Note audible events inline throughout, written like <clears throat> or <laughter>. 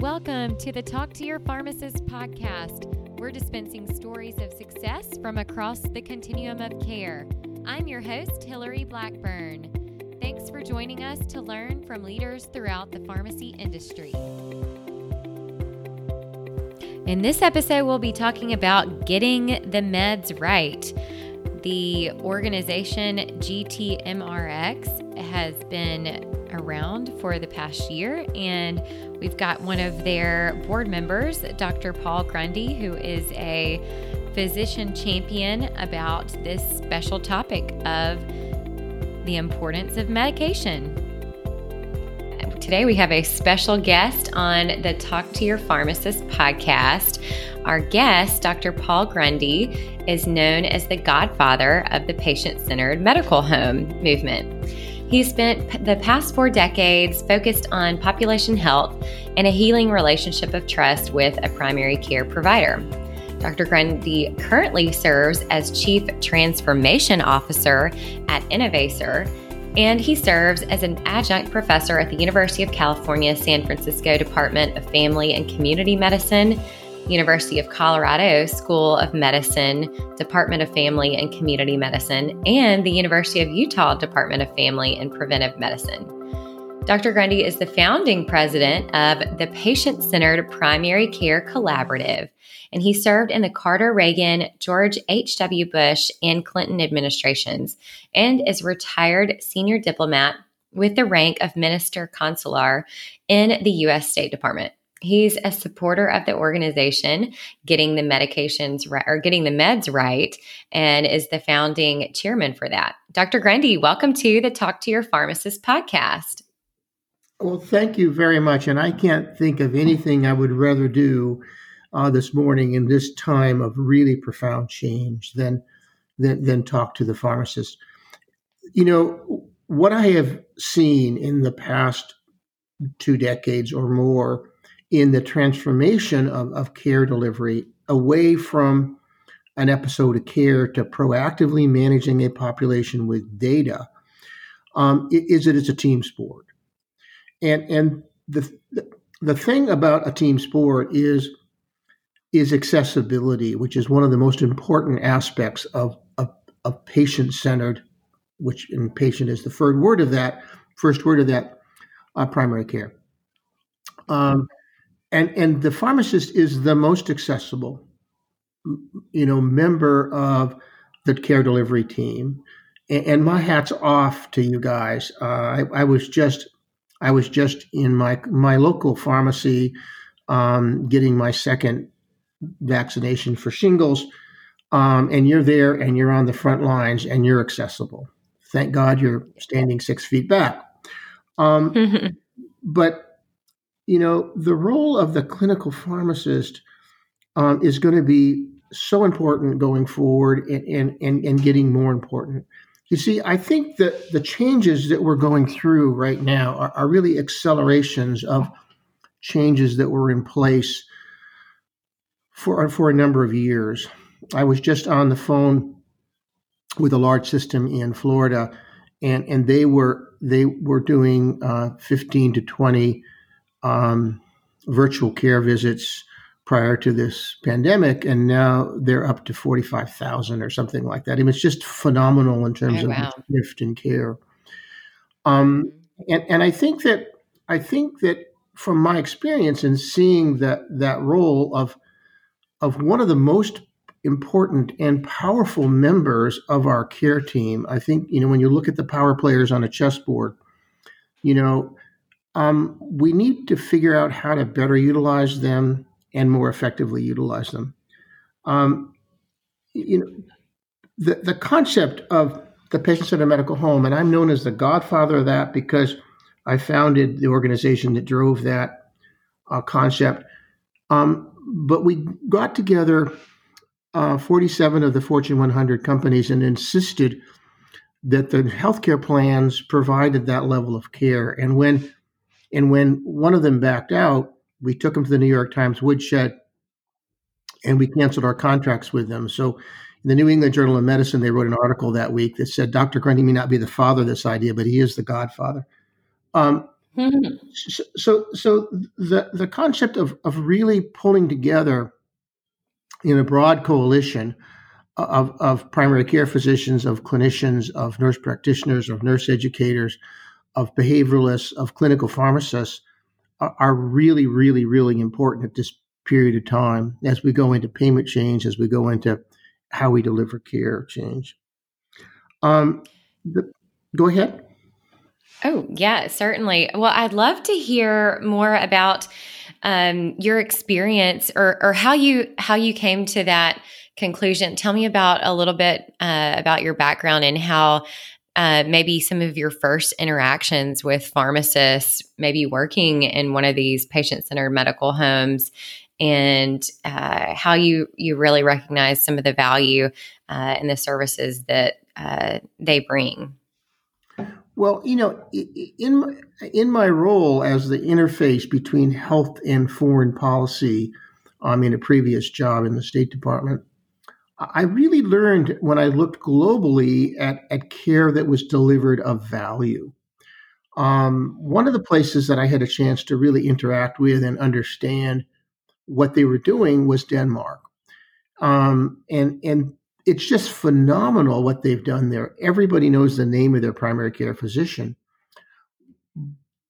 Welcome to the Talk to Your Pharmacist podcast. We're dispensing stories of success from across the continuum of care. I'm your host, Hillary Blackburn. Thanks for joining us to learn from leaders throughout the pharmacy industry. In this episode, we'll be talking about getting the meds right. The organization GTMRX has been around for the past year, and we've got one of their board members, Dr. Paul Grundy, who is a physician champion about this special topic of the importance of medication. Today, we have a special guest on the Talk to Your Pharmacist podcast. Our guest, Dr. Paul Grundy, is known as the godfather of the patient centered medical home movement. He spent the past four decades focused on population health and a healing relationship of trust with a primary care provider. Dr. Grundy currently serves as Chief Transformation Officer at Innovaccer, and he serves as an adjunct professor at the University of California, San Francisco Department of Family and Community Medicine University of Colorado School of Medicine, Department of Family and Community Medicine, and the University of Utah Department of Family and Preventive Medicine. Dr. Grundy is the founding president of the Patient Centered Primary Care Collaborative, and he served in the Carter Reagan, George H.W. Bush, and Clinton administrations, and is retired senior diplomat with the rank of Minister Counselor in the U.S. State Department. He's a supporter of the organization, getting the medications right or getting the meds right, and is the founding chairman for that. Dr. Grundy, welcome to the Talk to Your Pharmacist podcast. Well, thank you very much. And I can't think of anything I would rather do uh, this morning in this time of really profound change than, than, than talk to the pharmacist. You know, what I have seen in the past two decades or more in the transformation of, of care delivery away from an episode of care to proactively managing a population with data um, is that it's a team sport. And, and the, the thing about a team sport is, is accessibility, which is one of the most important aspects of, of, of patient centered, which in patient is the third word of that, first word of that, uh, primary care. Um, and and the pharmacist is the most accessible you know member of the care delivery team. And, and my hat's off to you guys. Uh, I, I, was just i was just in my my local pharmacy um, getting my second vaccination for shingles. Um, and you're there and you're on the front lines and you're accessible. Thank god you're standing six feet back. Um, but you know, the role of the clinical pharmacist um, is going to be so important going forward and, and, and, and getting more important. You see, I think that the changes that we're going through right now are, are really accelerations of changes that were in place for, for a number of years. I was just on the phone with a large system in Florida, and, and they were they were doing uh, 15 to 20 um, virtual care visits prior to this pandemic, and now they're up to 45,000 or something like that. I mean, it's just phenomenal in terms oh, of the shift in care. Um, and, and I think that I think that from my experience in seeing that that role of of one of the most important and powerful members of our care team, I think you know when you look at the power players on a chessboard, you know um, we need to figure out how to better utilize them and more effectively utilize them. Um, you know, the, the concept of the patient-centered medical home, and I'm known as the godfather of that because I founded the organization that drove that uh, concept. Um, but we got together uh, 47 of the Fortune 100 companies and insisted that the healthcare plans provided that level of care. And when and when one of them backed out, we took them to the New York Times woodshed and we canceled our contracts with them. So in the New England Journal of Medicine, they wrote an article that week that said Dr. Grundy may not be the father of this idea, but he is the godfather. Um, Mm-hmm. So, so the the concept of of really pulling together in a broad coalition of, of primary care physicians, of clinicians, of nurse practitioners, of nurse educators, of behavioralists, of clinical pharmacists are, are really, really, really important at this period of time as we go into payment change, as we go into how we deliver care change. Um, the, go ahead. Oh, yeah, certainly. Well, I'd love to hear more about um, your experience or, or how you how you came to that conclusion. Tell me about a little bit uh, about your background and how uh, maybe some of your first interactions with pharmacists, maybe working in one of these patient centered medical homes, and uh, how you you really recognize some of the value uh, in the services that uh, they bring. Well, you know, in my, in my role as the interface between health and foreign policy, um, in a previous job in the State Department, I really learned when I looked globally at, at care that was delivered of value. Um, one of the places that I had a chance to really interact with and understand what they were doing was Denmark. Um, and and it's just phenomenal what they've done there. Everybody knows the name of their primary care physician,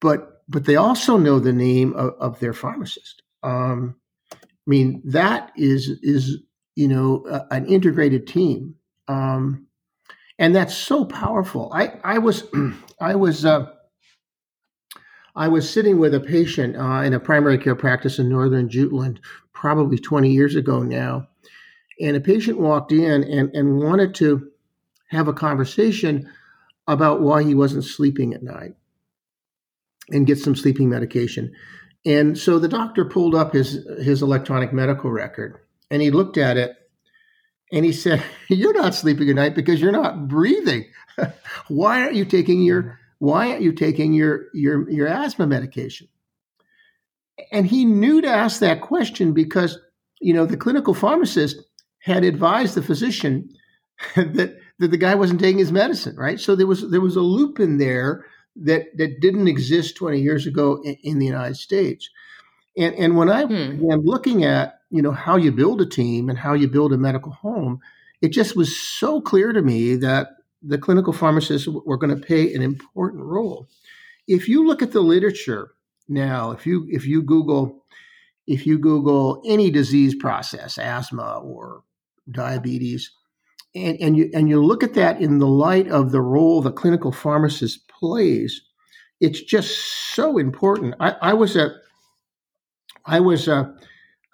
but but they also know the name of, of their pharmacist. Um, I mean, that is is you know a, an integrated team, um, and that's so powerful. I I was <clears throat> I was. Uh, I was sitting with a patient uh, in a primary care practice in northern Jutland, probably 20 years ago now, and a patient walked in and, and wanted to have a conversation about why he wasn't sleeping at night and get some sleeping medication. And so the doctor pulled up his his electronic medical record and he looked at it and he said, <laughs> "You're not sleeping at night because you're not breathing. <laughs> why aren't you taking your why aren't you taking your your your asthma medication?" And he knew to ask that question because you know the clinical pharmacist had advised the physician <laughs> that that the guy wasn't taking his medicine, right? So there was there was a loop in there that that didn't exist 20 years ago in, in the United States. And and when I hmm. began looking at you know how you build a team and how you build a medical home, it just was so clear to me that the clinical pharmacists were going to play an important role. If you look at the literature now, if you if you Google if you Google any disease process, asthma or diabetes. And, and you and you look at that in the light of the role the clinical pharmacist plays, it's just so important. I, I was at I was uh,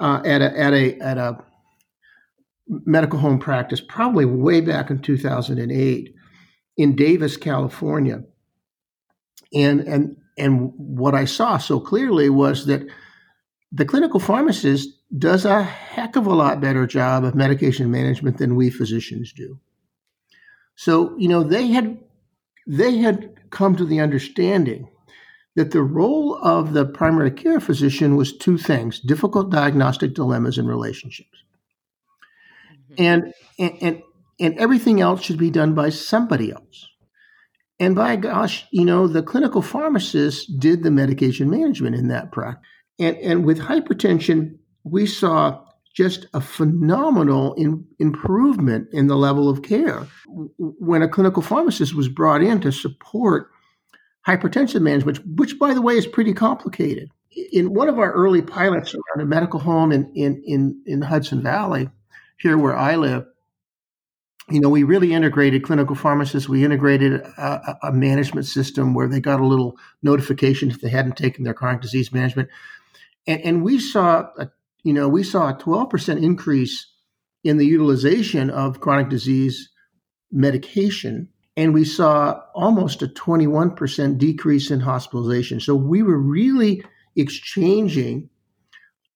uh, at a at a at a medical home practice probably way back in 2008 in Davis, California, and and and what I saw so clearly was that the clinical pharmacist does a heck of a lot better job of medication management than we physicians do. So, you know, they had they had come to the understanding that the role of the primary care physician was two things difficult diagnostic dilemmas and relationships. Mm-hmm. And, and, and, and everything else should be done by somebody else. And by gosh, you know, the clinical pharmacist did the medication management in that practice. And, and with hypertension, we saw just a phenomenal in, improvement in the level of care when a clinical pharmacist was brought in to support hypertension management, which, by the way, is pretty complicated. In one of our early pilots around a medical home in, in, in, in Hudson Valley, here where I live, you know, we really integrated clinical pharmacists. We integrated a, a, management system where they got a little notification if they hadn't taken their chronic disease management and, and we saw a, you know we saw a 12% increase in the utilization of chronic disease medication and we saw almost a 21% decrease in hospitalization so we were really exchanging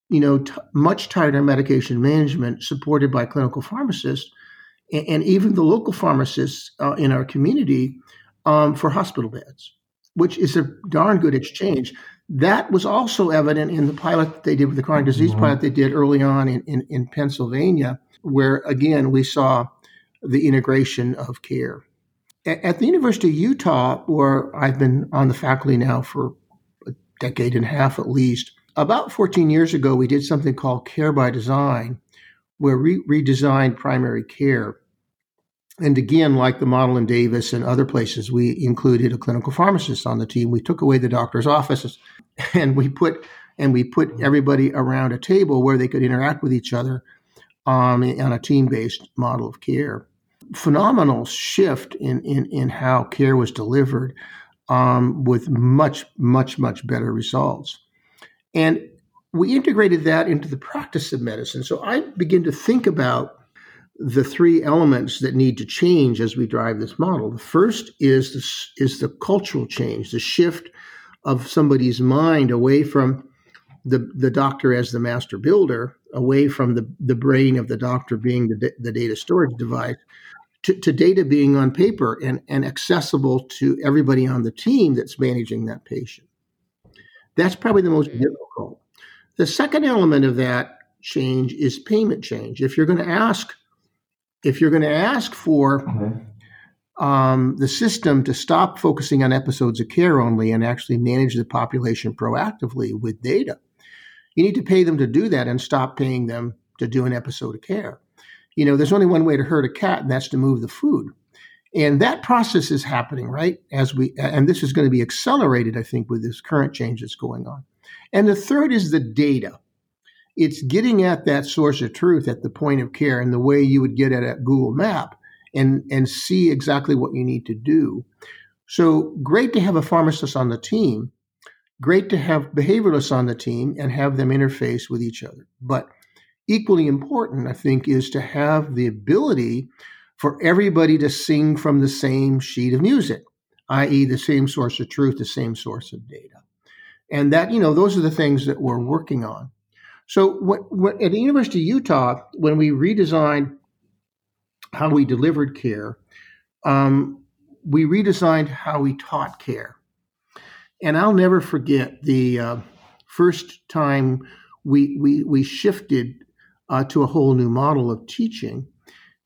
you know t- much tighter medication management supported by clinical pharmacists and, and even the local pharmacists uh, in our community um, for hospital beds which is a darn good exchange that was also evident in the pilot that they did with the chronic disease mm-hmm. pilot they did early on in, in, in, Pennsylvania, where again we saw the integration of care. At, the University of Utah, where I've been on the faculty now for a decade and a half at least. About 14 years ago, we did something called Care by Design, where we redesigned primary care. And again, like the model in Davis and other places, we included a clinical pharmacist on the team. We took away the doctor's offices and we put and we put everybody around a table where they could interact with each other um, on a team-based model of care. Phenomenal shift in in, in how care was delivered, um, with much much much better results, and we integrated that into the practice of medicine. So I begin to think about the three elements that need to change as we drive this model. The first is is the cultural change, the shift of somebody's mind away from the, the doctor as the master builder, away from the, the brain of the doctor being the, the data storage device, to, to data being on paper and, and accessible to everybody on the team that's managing that patient. That's probably the most mm-hmm. difficult. The second element of that change is payment change. If you're going to ask if you're going to ask for mm-hmm. um, the system to stop focusing on episodes of care only and actually manage the population proactively with data, you need to pay them to do that and stop paying them to do an episode of care. You know, there's only one way to hurt a cat, and that's to move the food. And that process is happening, right? As we, and this is going to be accelerated, I think, with this current change that's going on. And the third is the data it's getting at that source of truth at the point of care and the way you would get it at Google Map and and see exactly what you need to do. So great to have a pharmacist on the team. Great to have behavioralists on the team and have them interface with each other. But equally important, I think, is to have the ability for everybody to sing from the same sheet of music, i.e., the same source of truth, the same source of data. And that, you know, those are the things that we're working on. So what, what, at the University of Utah, when we redesigned how we delivered care, um, we redesigned how we taught care. And I'll never forget the uh, first time we, we, we shifted uh, to a whole new model of teaching.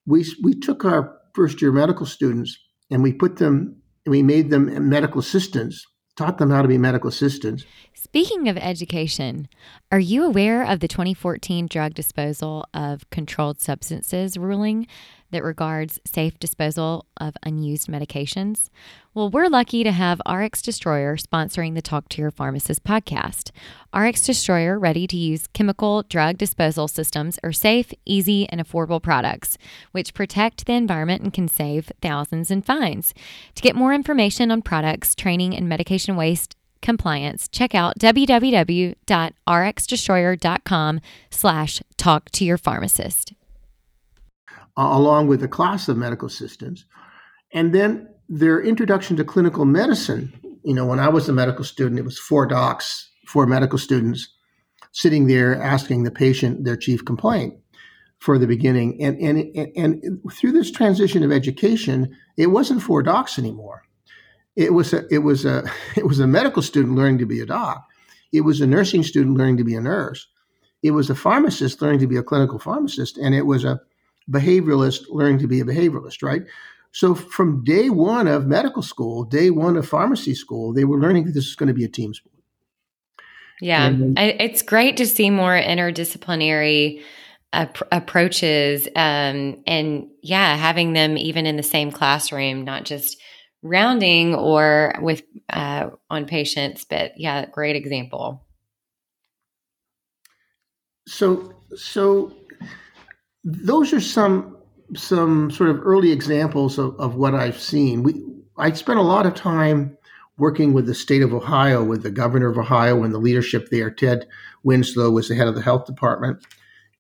We, we took our first year medical students and we put them, and we made them medical assistants, taught them how to be medical assistants. Speaking of education, are you aware of the 2014 drug disposal of controlled substances ruling that regards safe disposal of unused medications? Well, we're lucky to have RX Destroyer sponsoring the Talk to Your Pharmacist podcast. RX Destroyer ready to use chemical drug disposal systems are safe, easy, and affordable products, which protect the environment and can save thousands in fines. To get more information on products, training, and medication waste, compliance, check out www.rxdestroyer.com slash talk to your pharmacist. Along with a class of medical assistants. And then their introduction to clinical medicine. You know, when I was a medical student, it was four docs, four medical students sitting there asking the patient their chief complaint for the beginning. And, and, and through this transition of education, it wasn't four docs anymore it was a it was a <laughs> it was a medical student learning to be a doc. It was a nursing student learning to be a nurse. It was a pharmacist learning to be a clinical pharmacist, and it was a behavioralist learning to be a behavioralist. Right. So from day one of medical school, day one of pharmacy school, they were learning that this is going to be a team sport. Yeah, and, I, it's great to see more interdisciplinary ap- approaches, um, and yeah, having them even in the same classroom, not just rounding or with uh, on patients. But yeah, great example. So so those are some some sort of early examples of, of what I've seen. We I spent a lot of time working with the state of Ohio, with the governor of Ohio and the leadership there. Ted Wymyslo was the head of the health department,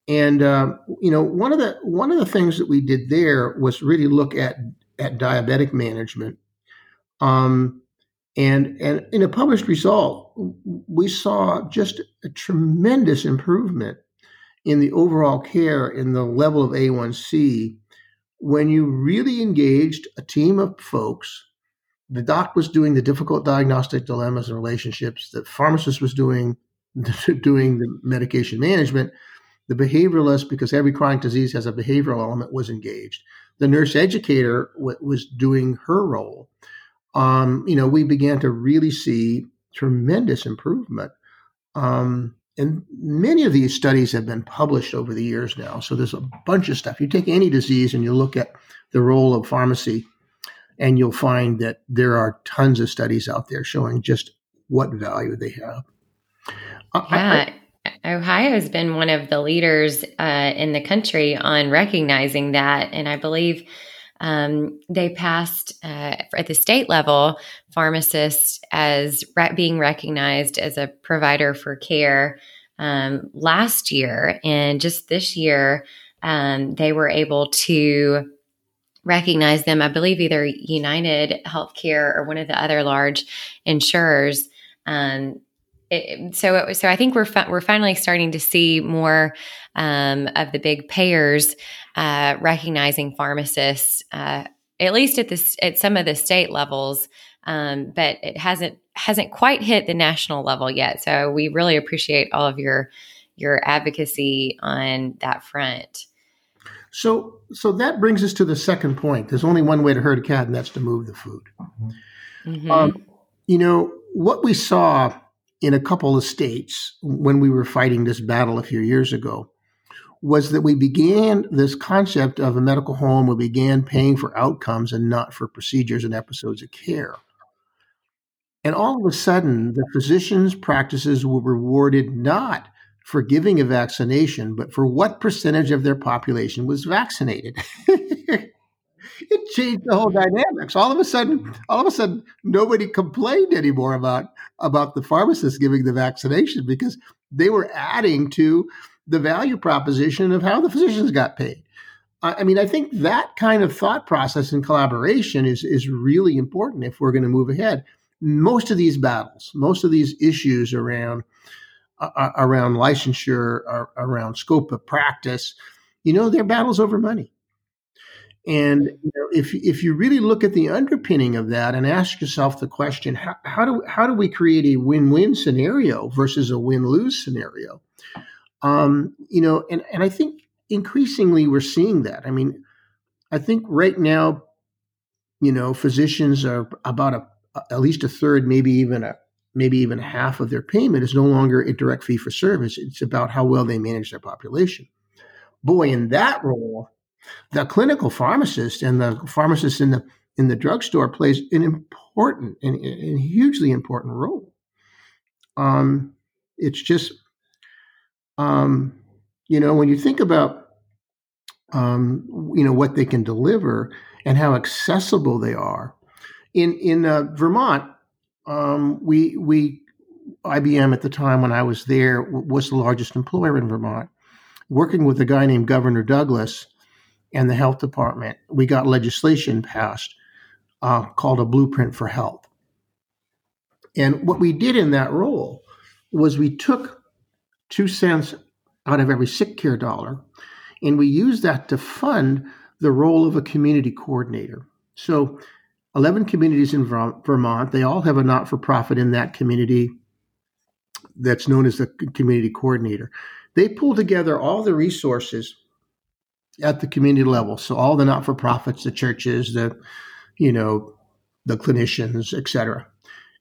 and uh, you know one of the one of the things that we did there was really look at at diabetic management um, and, and in a published result, we saw just a tremendous improvement in the overall care in the level of A1C when you really engaged a team of folks. The doc was doing the difficult diagnostic dilemmas and relationships. The pharmacist was doing <laughs> doing the medication management. The behavioralist, because every chronic disease has a behavioral element, was engaged. The nurse educator w- was doing her role um, you know, we began to really see tremendous improvement. Um, and many of these studies have been published over the years now. So there's a bunch of stuff. You take any disease and you look at the role of pharmacy, and you'll find that there are tons of studies out there showing just what value they have. Yeah. Ohio has been one of the leaders uh, in the country on recognizing that. And I believe um, they passed uh, at the state level pharmacists as being recognized as a provider for care um, last year. And just this year, um, they were able to recognize them. I believe either United Healthcare or one of the other large insurers. Um, it, so, so I think we're fi- we're finally starting to see more um, of the big payers uh, recognizing pharmacists, uh, at least at this at some of the state levels, um, but it hasn't hasn't quite hit the national level yet. So we really appreciate all of your your advocacy on that front. So, so that brings us to the second point. There's only one way to herd a cat, and that's to move the food. Mm-hmm. Um, you know what we saw in a couple of states when we were fighting this battle a few years ago was that we began this concept of a medical home. We began paying for outcomes and not for procedures and episodes of care. And all of a sudden, the physicians' practices were rewarded not for giving a vaccination, but for what percentage of their population was vaccinated. <laughs> it changed the whole dynamics. All of a sudden, all of a sudden, nobody complained anymore about about the pharmacists giving the vaccination because they were adding to the value proposition of how the physicians got paid. I mean, I think that kind of thought process and collaboration is is really important if we're going to move ahead. Most of these battles, most of these issues around uh, around licensure, uh, around scope of practice, you know, they're battles over money. And you know, if if you really look at the underpinning of that and ask yourself the question, how, how do how do we create a win-win scenario versus a win-lose scenario? Um, you know, and and I think increasingly we're seeing that. I mean, I think right now, you know, physicians are about a at least a third, maybe even a maybe even half of their payment is no longer a direct fee for service. It's about how well they manage their population. Boy, in that role, the clinical pharmacist and the pharmacist in the in the drugstore plays an important and, and hugely important role. Um, it's just, um, you know, when you think about, um, you know, what they can deliver and how accessible they are. In in uh, Vermont, um, we we IBM at the time when I was there was the largest employer in Vermont. Working with a guy named Governor Douglas and the health department, we got legislation passed uh, called a Blueprint for Health. And what we did in that role was we took two cents out of every sick care dollar and we used that to fund the role of a community coordinator. So 11 communities in Vermont. They all have a not for profit in that community that's known as the community coordinator. They pull together all the resources at the community level. So all the not for profits, the churches, the, you know, the clinicians, et cetera.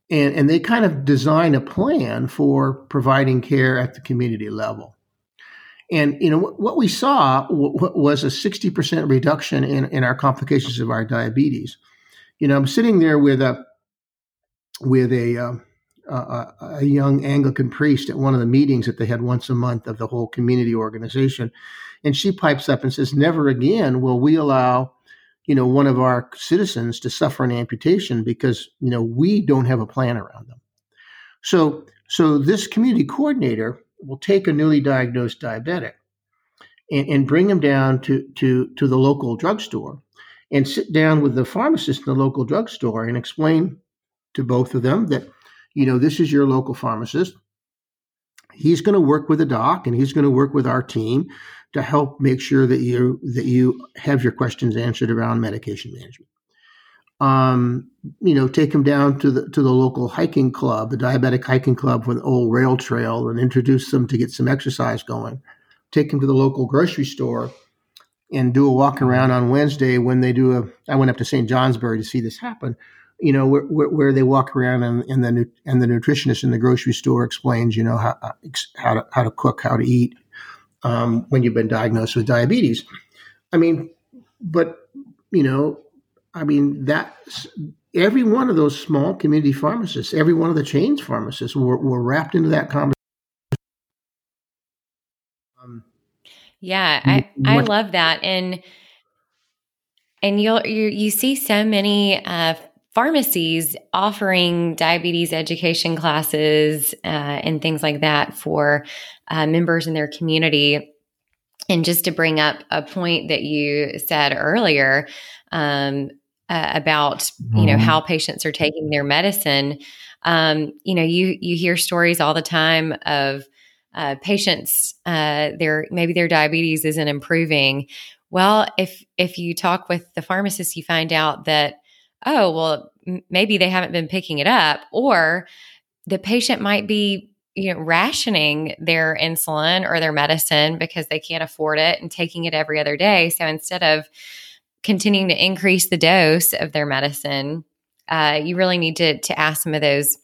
And, and they kind of design a plan for providing care at the community level. And you know what we saw was a 60% reduction in, in our complications of our diabetes you know, I'm sitting there with a with a, um, a, a young Anglican priest at one of the meetings that they had once a month of the whole community organization, and she pipes up and says, "Never again will we allow." You know, one of our citizens to suffer an amputation because you know we don't have a plan around them. So, so this community coordinator will take a newly diagnosed diabetic and, and bring him down to to to the local drugstore and sit down with the pharmacist in the local drugstore and explain to both of them that, you know, this is your local pharmacist. He's going to work with the doc and he's going to work with our team to help make sure that you that you have your questions answered around medication management. Um, you know, take them down to the to the local hiking club, the diabetic hiking club with old rail trail, and introduce them to get some exercise going. Take them to the local grocery store and do a walk around on Wednesday when they do a. I went up to St. Johnsbury to see this happen, you know, where, where, where they walk around and, and the and the nutritionist in the grocery store explains, you know, how how to how to cook, how to eat um, when you've been diagnosed with diabetes. I mean, but you know, I mean that every one of those small community pharmacists, every one of the chains pharmacists were, were wrapped into that conversation. Um, yeah, I, I love that. And and you'll you you see so many uh, pharmacies offering diabetes education classes uh, and things like that for uh, members in their community. And just to bring up a point that you said earlier um, uh, about you know how mm-hmm. patients are taking their medicine, um, you know you you hear stories all the time of uh, patients uh, their maybe their diabetes isn't improving well, if if you talk with the pharmacist, you find out that oh, well, maybe they haven't been picking it up, or the patient might be you know rationing their insulin or their medicine because they can't afford it and taking it every other day. So instead of continuing to increase the dose of their medicine, uh, you really need to to ask some of those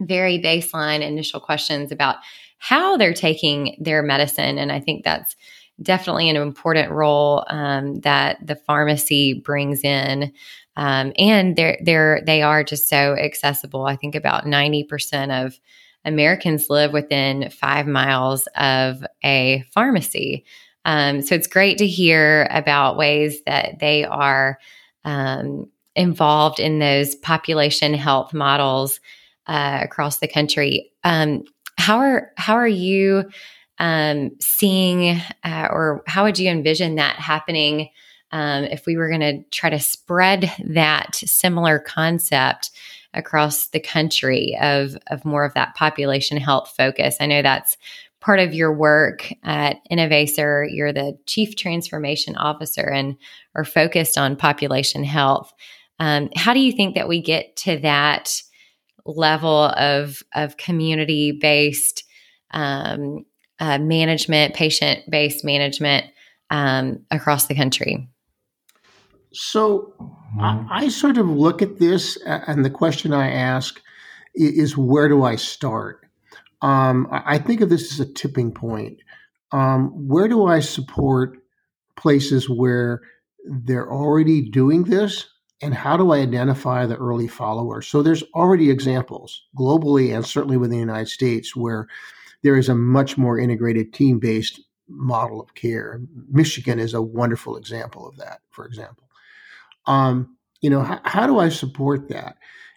very baseline initial questions about how they're taking their medicine, and I think that's definitely an important role um, that the pharmacy brings in. Um, and they're, they're, they are just so accessible. I think about 90% of Americans live within five miles of a pharmacy. Um, so it's great to hear about ways that they are um, involved in those population health models uh, across the country. Um, how are how are you um, seeing, uh, or how would you envision that happening um, if we were going to try to spread that similar concept across the country of, of more of that population health focus? I know that's part of your work at Innovaccer. You're the chief transformation officer and are focused on population health. Um, how do you think that we get to that level of, of community based um, uh, management, patient based management um, across the country? So I, I, sort of look at this, and the question I ask is, where do I start? Um, I think of this as a tipping point. Um, where do I support places where they're already doing this? And how do I identify the early followers? So there's already examples globally and certainly within the United States where there is a much more integrated team based model of care. Michigan is a wonderful example of that, for example. Um, you know, how, how do I support that?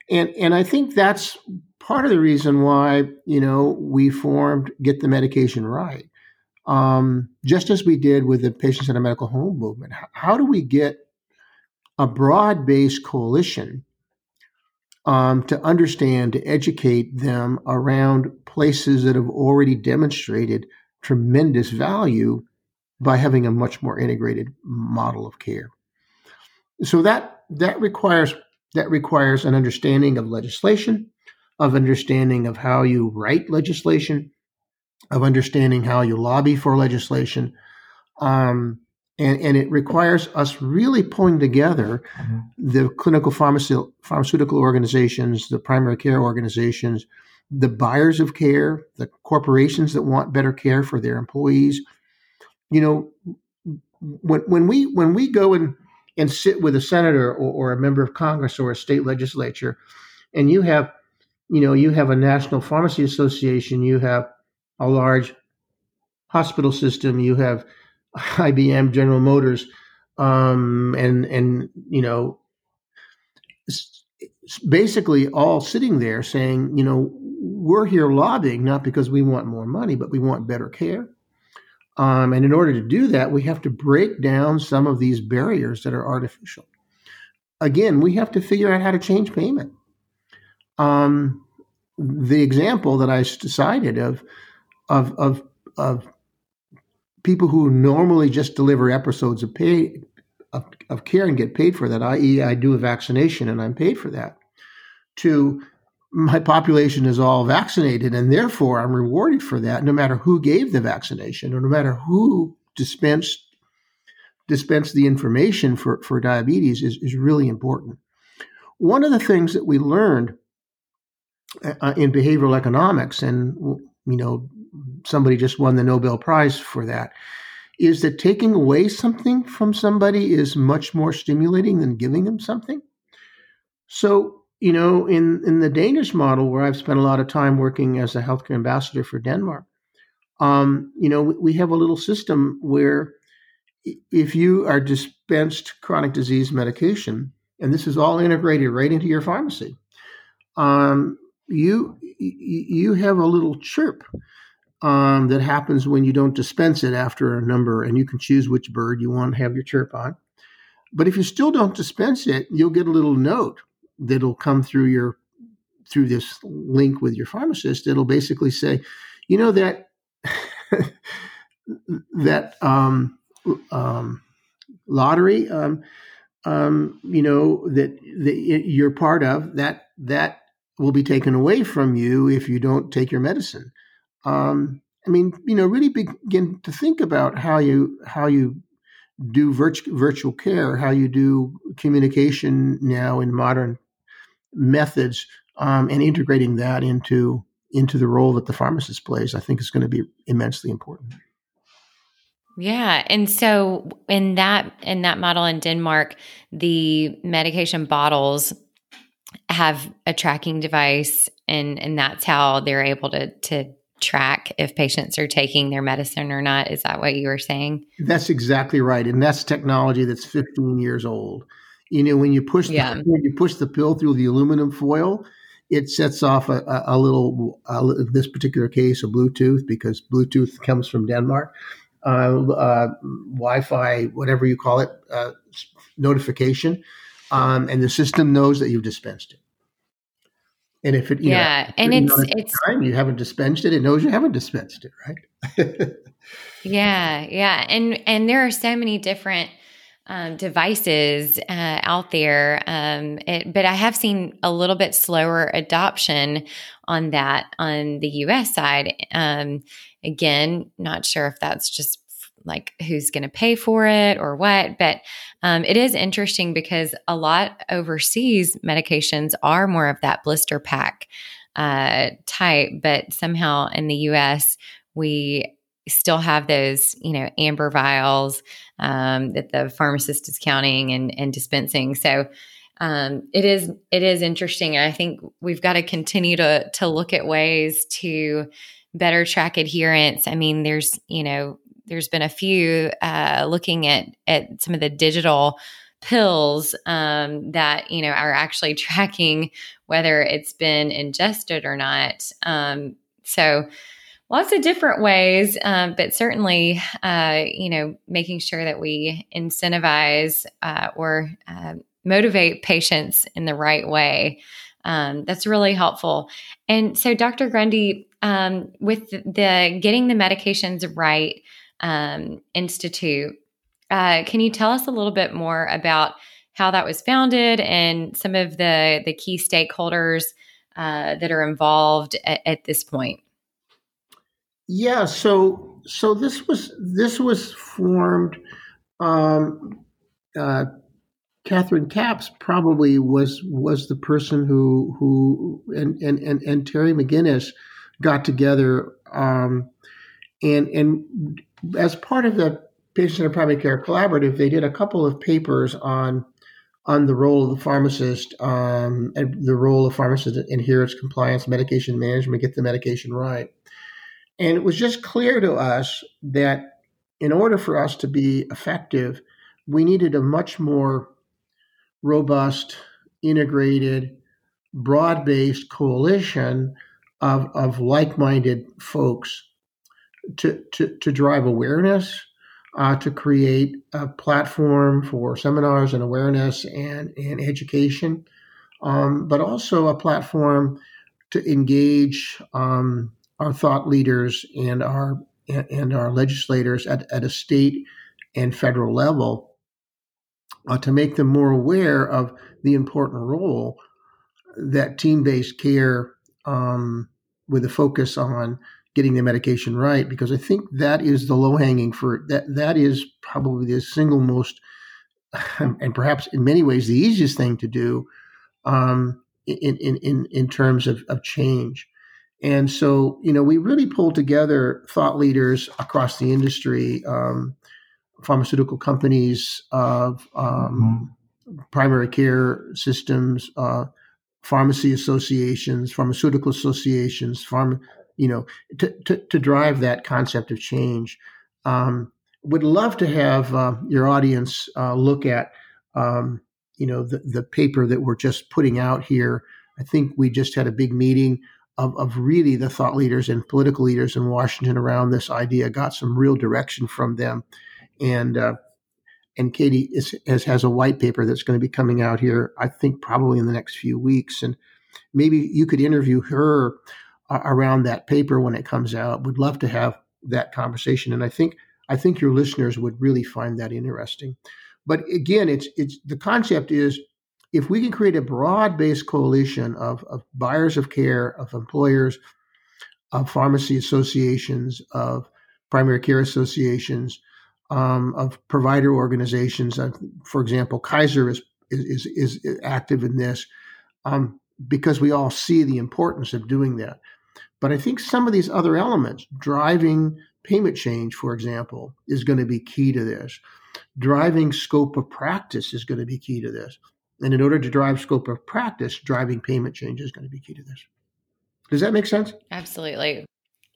And and I think that's part of the reason why you know we formed Get the Medication Right, um, just as we did with the Patient Centered Medical Home movement. How, how do we get a broad based coalition um, to understand, to educate them around places that have already demonstrated tremendous value by having a much more integrated model of care. So that that requires that requires an understanding of legislation, of understanding of how you write legislation, of understanding how you lobby for legislation, um, and, and it requires us really pulling together mm-hmm. the clinical pharmacy, pharmaceutical organizations, the primary care organizations, the buyers of care, the corporations that want better care for their employees. You know, when, when we when we go and and sit with a senator or, or a member of Congress or a state legislature, and you have, you know, you have a national pharmacy association, you have a large hospital system, you have <laughs> IBM, General Motors, um, and and you know, basically all sitting there saying, you know, we're here lobbying not because we want more money, but we want better care. Um, and in order to do that, we have to break down some of these barriers that are artificial. Again, we have to figure out how to change payment. Um, the example that I decided of, of, of, of people who normally just deliver episodes of pay of, of care and get paid for that, i.e., I do a vaccination and I'm paid for that, to my population is all vaccinated and therefore I'm rewarded for that no matter who gave the vaccination or no matter who dispensed dispensed the information for, for diabetes is, is really important. one of the things that we learned uh, in behavioral economics, and you know, somebody just won the Nobel Prize for that, is that taking away something from somebody is much more stimulating than giving them something. So, you know, in, in the Danish model, where I've spent a lot of time working as a healthcare ambassador for Denmark, um, you know, we have a little system where if you are dispensed chronic disease medication, and this is all integrated right into your pharmacy, um, you you have a little chirp um, that happens when you don't dispense it after a number, and you can choose which bird you want to have your chirp on. But if you still don't dispense it, you'll get a little note that'll come through your through this link with your pharmacist. It'll basically say, you know that <laughs> that um, um, lottery, um, um, you know that, that you're part of that that will be taken away from you if you don't take your medicine. Um, I mean, you know, really begin to think about how you how you do virtu- virtual care, how you do communication now in modern methods, um, and integrating that into into the role that the pharmacist plays, I think is going to be immensely important. Yeah, and so in that in that model in Denmark, the medication bottles have a tracking device, and and that's how they're able to to track if patients are taking their medicine or not. Is that what you were saying? That's exactly right, and that's technology that's 15 years old. You know, when you push yeah. the, when you push the pill through the aluminum foil, it sets off a, a, a little. in this particular case, a Bluetooth because Bluetooth comes from Denmark uh, uh, Wi-Fi, whatever you call it, uh, notification, um, and the system knows that you've dispensed it. And if it, yeah, know, and it's it's time you haven't dispensed it, it knows you haven't dispensed it, right? <laughs> yeah, yeah, and and there are so many different um, devices uh, out there. Um, it, but I have seen a little bit slower adoption on that on the US side. Um, again, not sure if that's just like who's going to pay for it or what, but um, it is interesting because a lot overseas medications are more of that blister pack uh, type, but somehow in the US, we still have those, you know, amber vials um, that the pharmacist is counting and, and dispensing. So um, it is it is interesting. And I think we've got to continue to to look at ways to better track adherence. I mean, there's you know there's been a few uh, looking at at some of the digital pills um, that you know are actually <laughs> tracking whether it's been ingested or not. Um, so lots of different ways, um, but certainly, uh, you know, making sure that we incentivize uh, or uh, motivate patients in the right way. Um, that's really helpful. And so, Dr. Grundy, um, with the Getting the Medications Right um, Institute, uh, can you tell us a little bit more about how that was founded and some of the the key stakeholders uh, that are involved at, at this point? Yeah, so so this was this was formed. Um, uh, Katherine Capps probably was was the person who who and and and, and Terry McInnis got together um, and and as part of the patient and primary care collaborative, they did a couple of papers on on the role of the pharmacist um, and the role of pharmacist in adherence, compliance, medication management, get the medication right. And it was just clear to us that in order for us to be effective, we needed a much more robust, integrated, broad based coalition of, of like minded folks to, to, to drive awareness, uh, to create a platform for seminars and awareness and, and education, um, but also a platform to engage um, our thought leaders and our and our legislators at, at a state and federal level uh, to make them more aware of the important role that team-based care um, with a focus on getting the medication right because i think that is the low-hanging fruit that that is probably the single most <laughs> and perhaps in many ways the easiest thing to do um, in, in, in, in terms of, of change. And so, you know, we really pulled together thought leaders across the industry, um, pharmaceutical companies, of um, mm-hmm. primary care systems, uh, pharmacy associations, pharmaceutical associations, pharma, you know, to, to, to drive that concept of change. Um, would love to have uh, your audience uh, look at, um, you know, the, the paper that we're just putting out here. I think we just had a big meeting of, of really the thought leaders and political leaders in Washington around this idea, got some real direction from them. And, uh, and Katie is, has, has a white paper that's going to be coming out here, I think probably in the next few weeks. And maybe you could interview her uh, around that paper when it comes out. Would love to have that conversation. And I think, I think your listeners would really find that interesting. But again, it's, it's, the concept is if we can create a broad based coalition of, of buyers of care, of employers, of pharmacy associations, of primary care associations, um, of provider organizations. Uh, for example, Kaiser is, is, is active in this um, because we all see the importance of doing that. But I think some of these other elements, driving payment change, for example, is going to be key to this. Driving scope of practice is going to be key to this. And in order to drive scope of practice, driving payment change is going to be key to this. Does that make sense? Absolutely.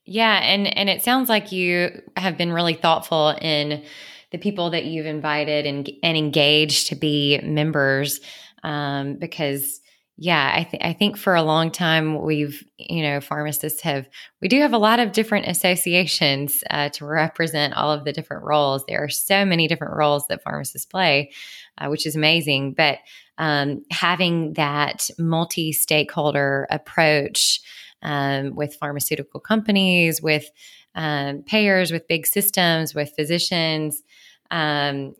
Yeah, and and it sounds like you have been really thoughtful in the people that you've invited and and engaged to be members um, because yeah, I, th- I think for a long time we've, you know, pharmacists have, we do have a lot of different associations uh, to represent all of the different roles. There are so many different roles that pharmacists play, uh, which is amazing. But um, having that multi stakeholder approach um, with pharmaceutical companies, with um, payers, with big systems, with physicians, um,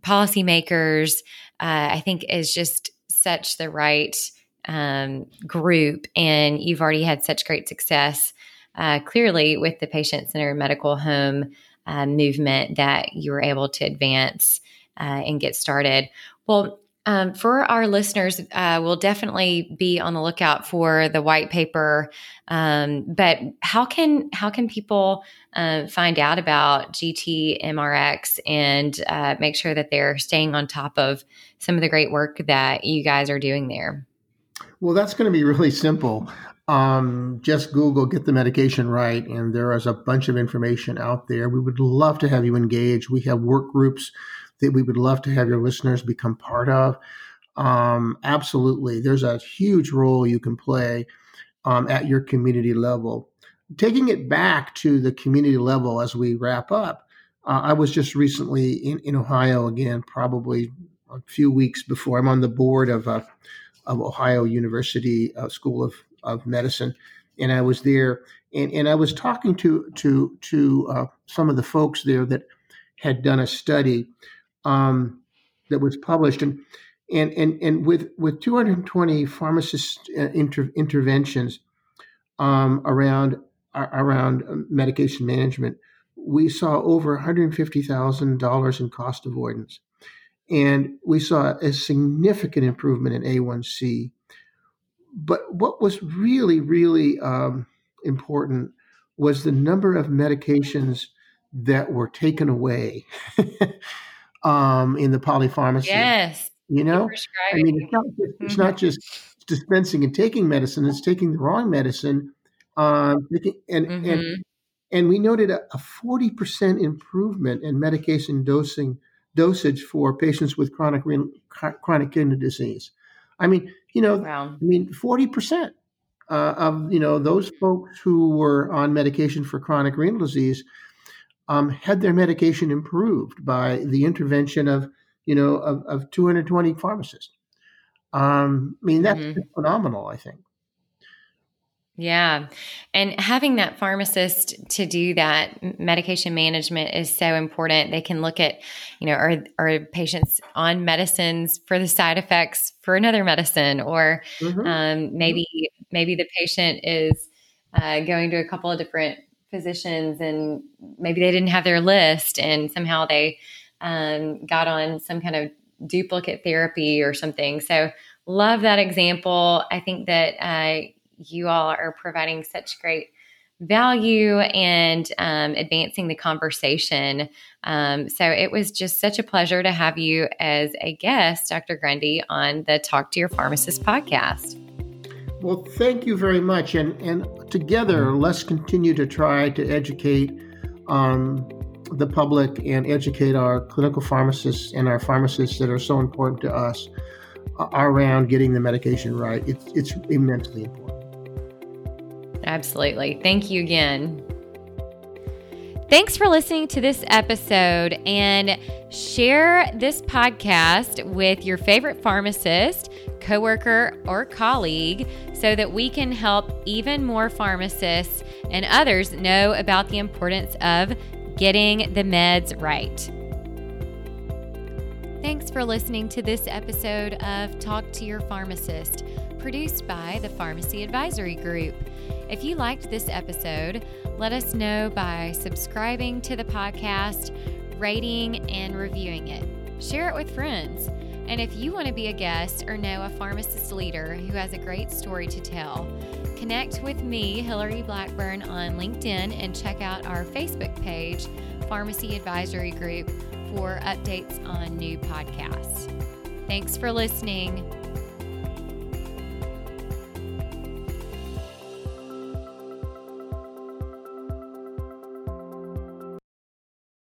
policymakers, uh, I think is just such the right um, group. And you've already had such great success, uh, clearly, with the patient centered medical home uh, movement that you were able to advance uh, and get started. Well, um, for our listeners, uh, we'll definitely be on the lookout for the white paper. Um, but how can how can people uh, find out about GTMRX and uh, make sure that they're staying on top of some of the great work that you guys are doing there? Well, that's going to be <laughs> really simple. Um, just Google "get the medication right," and there is a bunch of information out there. We would love to have you engage. We have work groups that we would love to have your listeners become part of. Um, absolutely. There's a huge role you can play um, at your community level. Taking it back to the community level as we wrap up, uh, I was just recently in, in Ohio again, probably a few weeks before. I'm on the board of, uh, of Ohio University uh, School of, of Medicine, and I was there, and, and I was talking to to to uh, some of the folks there that had done a study um, that was published, and and and and with with 220 pharmacist uh, inter, interventions um, around around medication management, we saw over 150 thousand dollars in cost avoidance, and we saw a significant improvement in A1C. But what was really really um, important was the number of medications that were taken away. <laughs> um, in the polypharmacy. Yes. You know, I mean, it's not, just, it's mm-hmm. not just dispensing and taking medicine; it's taking the wrong medicine, um, and mm-hmm. and and we noted a forty percent improvement in medication dosing dosage for patients with chronic renal, chronic kidney disease. I mean, you know, wow. I mean, forty percent uh, of you know those folks who were on medication for chronic renal disease um, had their medication improved by the intervention of, you know, of, of 220 pharmacists. Um, I mean, that's mm-hmm. phenomenal, I think. Yeah. And having that pharmacist to do that medication management is so important. They can look at, you know, are, are patients on medicines for the side effects for another medicine, or mm-hmm. um, mm-hmm. maybe, maybe the patient is uh, going to a couple of different physicians and maybe they didn't have their list and somehow they um, got on some kind of duplicate therapy or something. So love that example. I think that uh, you all are providing such great value and um, advancing the conversation. Um, so it was just such a pleasure to have you as a guest, Dr. Grundy, on the Talk to Your Pharmacist podcast. Well, thank you very much. And, and together, let's continue to try to educate um, the public and educate our clinical pharmacists and our pharmacists that are so important to us uh, around getting the medication right. It's, it's immensely important. Absolutely. Thank you again. Thanks for listening to this episode and share this podcast with your favorite pharmacist, coworker, or colleague so that we can help even more pharmacists and others know about the importance of getting the meds right. Thanks for listening to this episode of Talk to Your Pharmacist, produced by the Pharmacy Advisory Group. If you liked this episode, let us know by subscribing to the podcast, rating, and reviewing it. Share it with friends. And if you want to be a guest or know a pharmacist leader who has a great story to tell, connect with me, Hillary Blackburn, on LinkedIn and check out our Facebook page, Pharmacy Advisory Group, for updates on new podcasts. Thanks for listening.